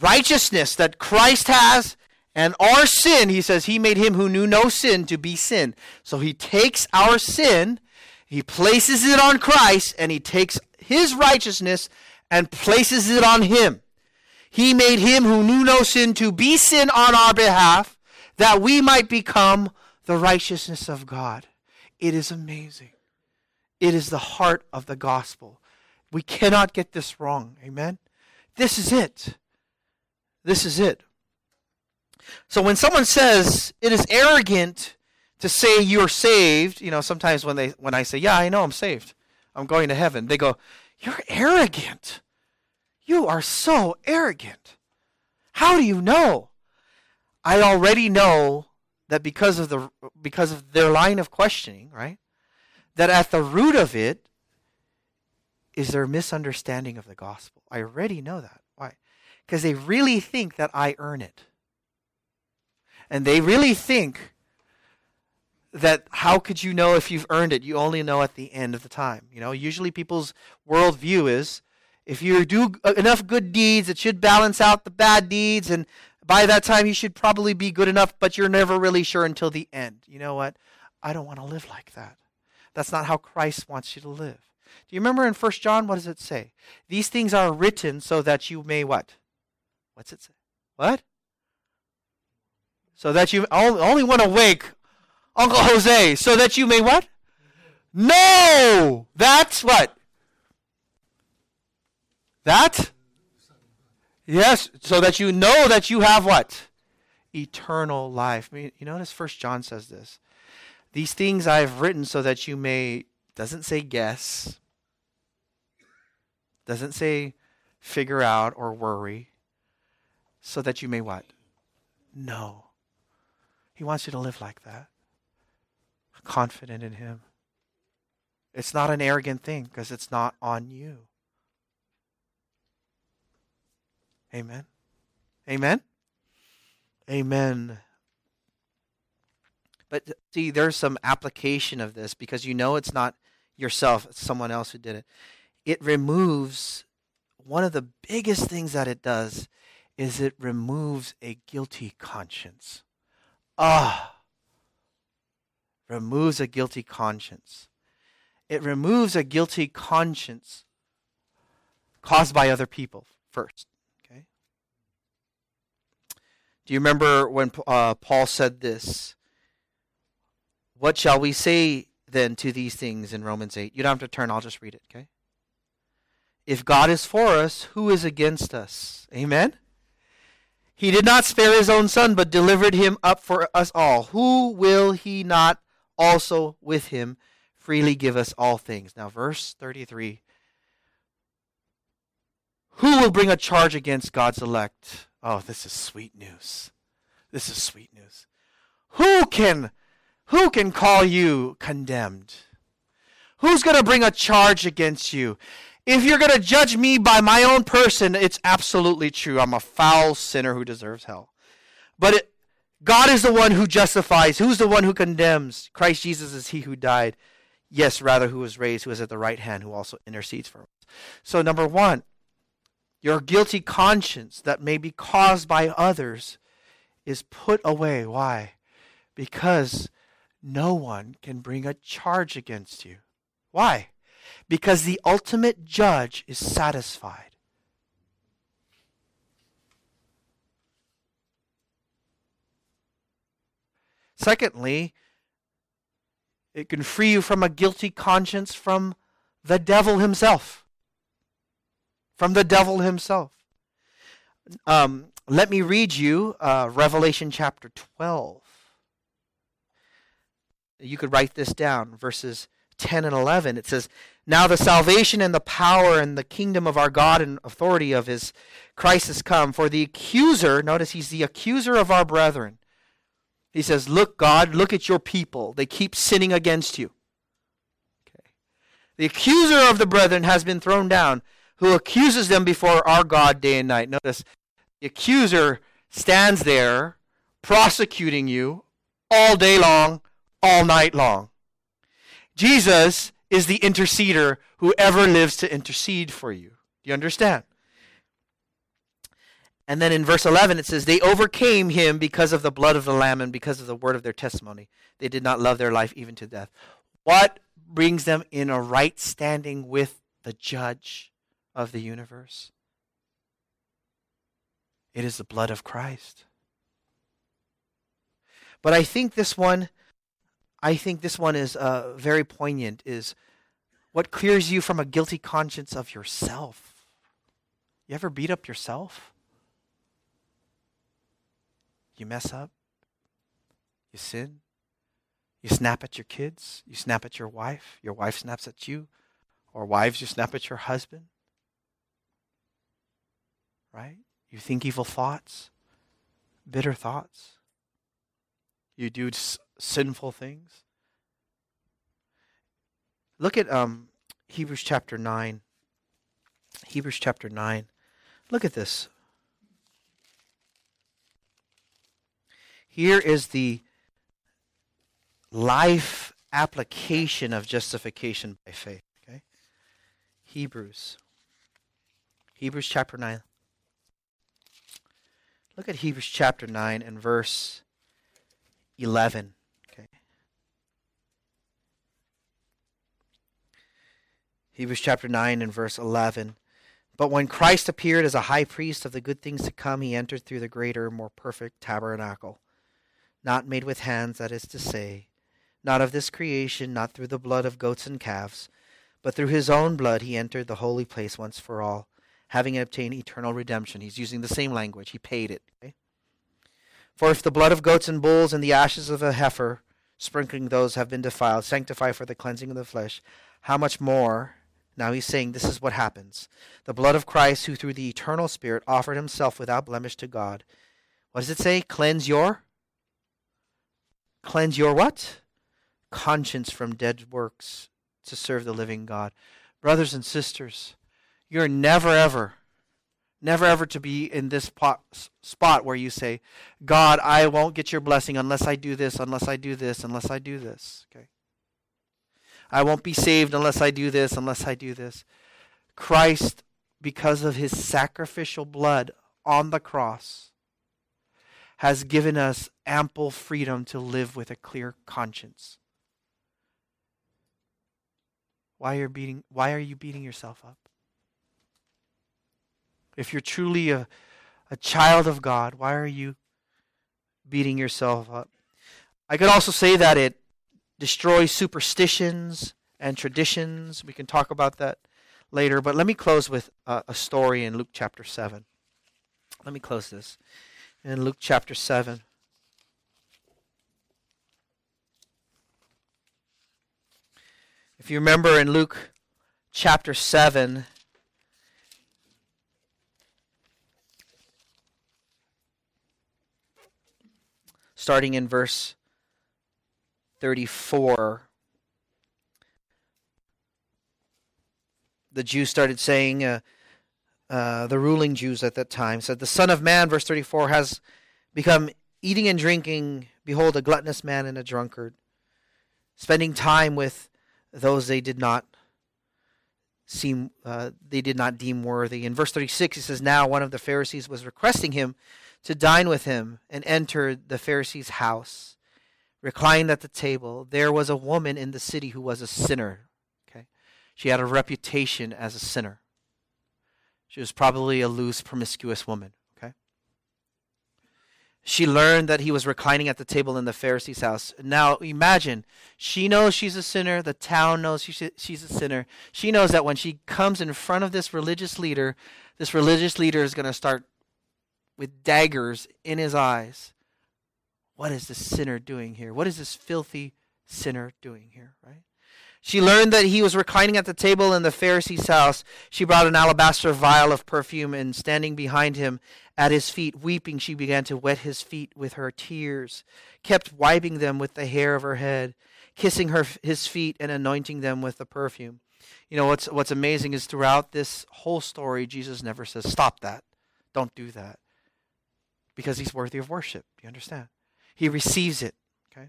righteousness that Christ has and our sin, he says, he made him who knew no sin to be sin. So he takes our sin, he places it on Christ, and he takes his righteousness and places it on him. He made him who knew no sin to be sin on our behalf, that we might become the righteousness of God. It is amazing. It is the heart of the gospel. We cannot get this wrong. Amen? This is it. This is it. So when someone says it is arrogant to say you're saved, you know, sometimes when they when I say, "Yeah, I know I'm saved. I'm going to heaven." They go, "You're arrogant. You are so arrogant. How do you know?" I already know that because of the because of their line of questioning, right? That at the root of it is their misunderstanding of the gospel. I already know that. Why? Because they really think that I earn it. And they really think that how could you know if you've earned it? You only know at the end of the time. You know, usually people's worldview is if you do uh, enough good deeds, it should balance out the bad deeds, and by that time you should probably be good enough, but you're never really sure until the end. You know what? I don't want to live like that. That's not how Christ wants you to live. Do you remember in First John, what does it say? These things are written so that you may what? What's it say? What? So that you only want to wake Uncle Jose so that you may what? No! That's what? That? Yes, so that you know that you have what? Eternal life. You notice First John says this. These things I have written so that you may doesn't say guess. Doesn't say figure out or worry. So that you may what? Know. He wants you to live like that, confident in Him. It's not an arrogant thing because it's not on you. Amen. Amen. Amen. But see, there's some application of this because you know it's not yourself, it's someone else who did it. It removes one of the biggest things that it does is it removes a guilty conscience. Ah, removes a guilty conscience. It removes a guilty conscience caused by other people first. Do you remember when uh, Paul said this? What shall we say then to these things in Romans 8? You don't have to turn, I'll just read it, okay? If God is for us, who is against us? Amen? He did not spare his own son, but delivered him up for us all. Who will he not also with him freely give us all things? Now, verse 33 Who will bring a charge against God's elect? Oh, this is sweet news. This is sweet news. Who can who can call you condemned? Who's going to bring a charge against you? If you're going to judge me by my own person, it's absolutely true. I'm a foul sinner who deserves hell. But it, God is the one who justifies. Who's the one who condemns? Christ Jesus is he who died. Yes, rather, who was raised, who is at the right hand, who also intercedes for us. So, number one, your guilty conscience that may be caused by others is put away. Why? Because no one can bring a charge against you. Why? because the ultimate judge is satisfied. Secondly, it can free you from a guilty conscience from the devil himself. From the devil himself. Um, let me read you uh, Revelation chapter 12. You could write this down, verses 10 and 11. It says, now the salvation and the power and the kingdom of our God and authority of his Christ has come. For the accuser, notice he's the accuser of our brethren. He says, Look, God, look at your people. They keep sinning against you. Okay. The accuser of the brethren has been thrown down, who accuses them before our God day and night. Notice the accuser stands there prosecuting you all day long, all night long. Jesus is the interceder who ever lives to intercede for you. Do you understand? And then in verse 11 it says, They overcame him because of the blood of the Lamb and because of the word of their testimony. They did not love their life even to death. What brings them in a right standing with the judge of the universe? It is the blood of Christ. But I think this one, I think this one is uh, very poignant. Is what clears you from a guilty conscience of yourself. You ever beat up yourself? You mess up. You sin. You snap at your kids. You snap at your wife. Your wife snaps at you. Or wives, you snap at your husband. Right? You think evil thoughts, bitter thoughts. You do s- sinful things. Look at um, Hebrews chapter 9. Hebrews chapter 9. Look at this. Here is the life application of justification by faith. Okay? Hebrews. Hebrews chapter 9. Look at Hebrews chapter 9 and verse 11. Okay. Hebrews chapter 9 and verse 11. But when Christ appeared as a high priest of the good things to come, he entered through the greater, more perfect tabernacle, not made with hands, that is to say, not of this creation, not through the blood of goats and calves, but through his own blood he entered the holy place once for all, having obtained eternal redemption. He's using the same language. He paid it. Okay? For if the blood of goats and bulls and the ashes of a heifer, sprinkling those, have been defiled, sanctify for the cleansing of the flesh, how much more? Now he's saying this is what happens. The blood of Christ, who through the eternal Spirit offered himself without blemish to God. What does it say? Cleanse your? Cleanse your what? Conscience from dead works to serve the living God. Brothers and sisters, you're never ever, never ever to be in this pot, spot where you say, God, I won't get your blessing unless I do this, unless I do this, unless I do this. Okay. I won't be saved unless I do this, unless I do this. Christ, because of his sacrificial blood on the cross, has given us ample freedom to live with a clear conscience. Why are, beating, why are you beating yourself up? If you're truly a, a child of God, why are you beating yourself up? I could also say that it destroys superstitions and traditions. We can talk about that later, but let me close with a, a story in Luke chapter 7. Let me close this. In Luke chapter 7. If you remember in Luke chapter 7, starting in verse 34, the Jews started saying, uh, uh, the ruling Jews at that time said, The Son of Man, verse 34, has become eating and drinking, behold, a gluttonous man and a drunkard, spending time with those they did not seem uh, they did not deem worthy. In verse 36 he says now one of the Pharisees was requesting him to dine with him and entered the Pharisee's house. Reclined at the table, there was a woman in the city who was a sinner. Okay? She had a reputation as a sinner. She was probably a loose, promiscuous woman. Okay? She learned that he was reclining at the table in the Pharisee's house. Now imagine, she knows she's a sinner. The town knows she's a sinner. She knows that when she comes in front of this religious leader, this religious leader is going to start with daggers in his eyes. What is this sinner doing here? What is this filthy sinner doing here, right? She learned that he was reclining at the table in the Pharisee's house. She brought an alabaster vial of perfume, and standing behind him at his feet, weeping, she began to wet his feet with her tears, kept wiping them with the hair of her head, kissing her, his feet, and anointing them with the perfume. You know what's what's amazing is throughout this whole story, Jesus never says, "Stop that, don't do that," because he's worthy of worship. Do You understand? He receives it. Okay.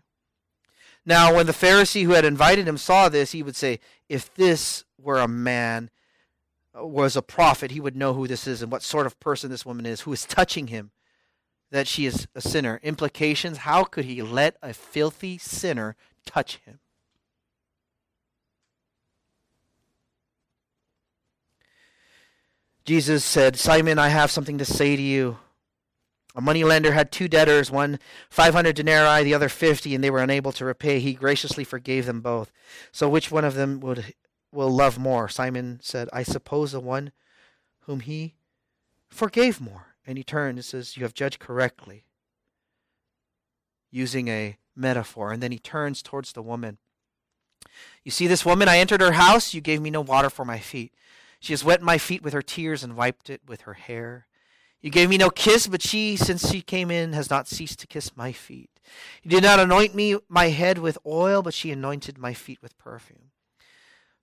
Now, when the Pharisee who had invited him saw this, he would say, "If this were a man, uh, was a prophet, he would know who this is and what sort of person this woman is, who is touching him." That she is a sinner. Implications How could he let a filthy sinner touch him? Jesus said, Simon, I have something to say to you. A moneylender had two debtors, one 500 denarii, the other 50, and they were unable to repay. He graciously forgave them both. So which one of them would will love more? Simon said, I suppose the one whom he forgave more. And he turned and says, You have judged correctly, using a metaphor. And then he turns towards the woman. You see this woman? I entered her house. You gave me no water for my feet. She has wet my feet with her tears and wiped it with her hair. You gave me no kiss, but she, since she came in, has not ceased to kiss my feet. You did not anoint me my head with oil, but she anointed my feet with perfume.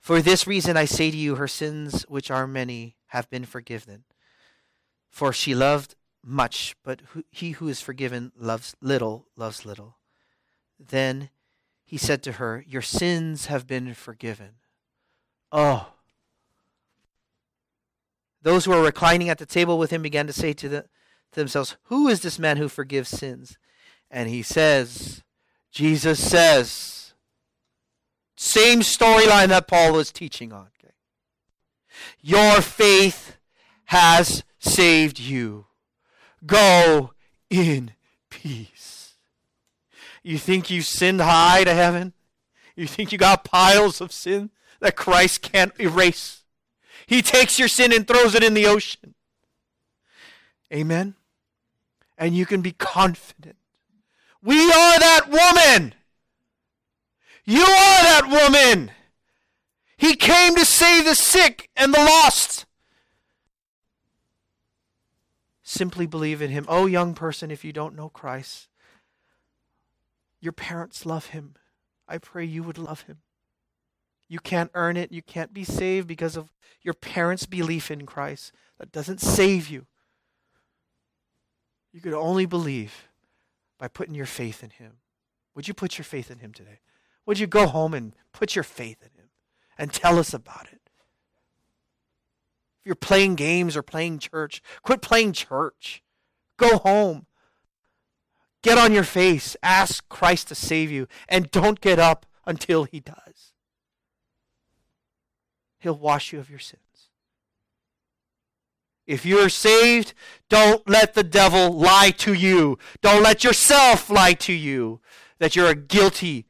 For this reason I say to you, her sins, which are many, have been forgiven. For she loved much, but he who is forgiven loves little, loves little. Then he said to her, Your sins have been forgiven. Oh, those who were reclining at the table with him began to say to, the, to themselves, Who is this man who forgives sins? And he says, Jesus says, same storyline that Paul was teaching on. Okay? Your faith has saved you. Go in peace. You think you sinned high to heaven? You think you got piles of sin that Christ can't erase? He takes your sin and throws it in the ocean. Amen. And you can be confident. We are that woman. You are that woman. He came to save the sick and the lost. Simply believe in him. Oh, young person, if you don't know Christ, your parents love him. I pray you would love him. You can't earn it. You can't be saved because of your parents' belief in Christ. That doesn't save you. You could only believe by putting your faith in Him. Would you put your faith in Him today? Would you go home and put your faith in Him and tell us about it? If you're playing games or playing church, quit playing church. Go home. Get on your face. Ask Christ to save you. And don't get up until He does. He'll wash you of your sins. If you're saved, don't let the devil lie to you. Don't let yourself lie to you that you're guilty,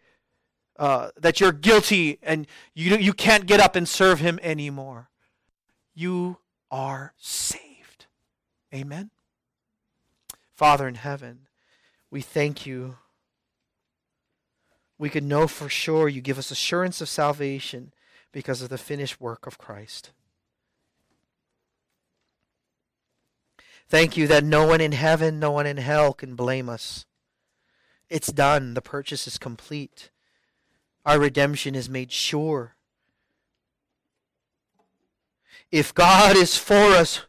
uh, that you're guilty and you, you can't get up and serve him anymore. You are saved. Amen. Father in heaven, we thank you. We can know for sure you give us assurance of salvation because of the finished work of Christ. Thank you that no one in heaven, no one in hell can blame us. It's done. The purchase is complete. Our redemption is made sure. If God is for us,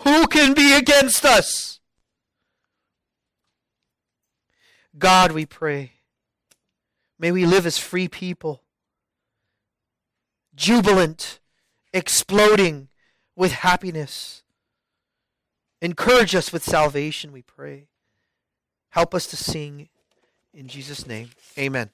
who can be against us? God, we pray, may we live as free people jubilant, exploding with happiness. Encourage us with salvation, we pray. Help us to sing in Jesus' name. Amen.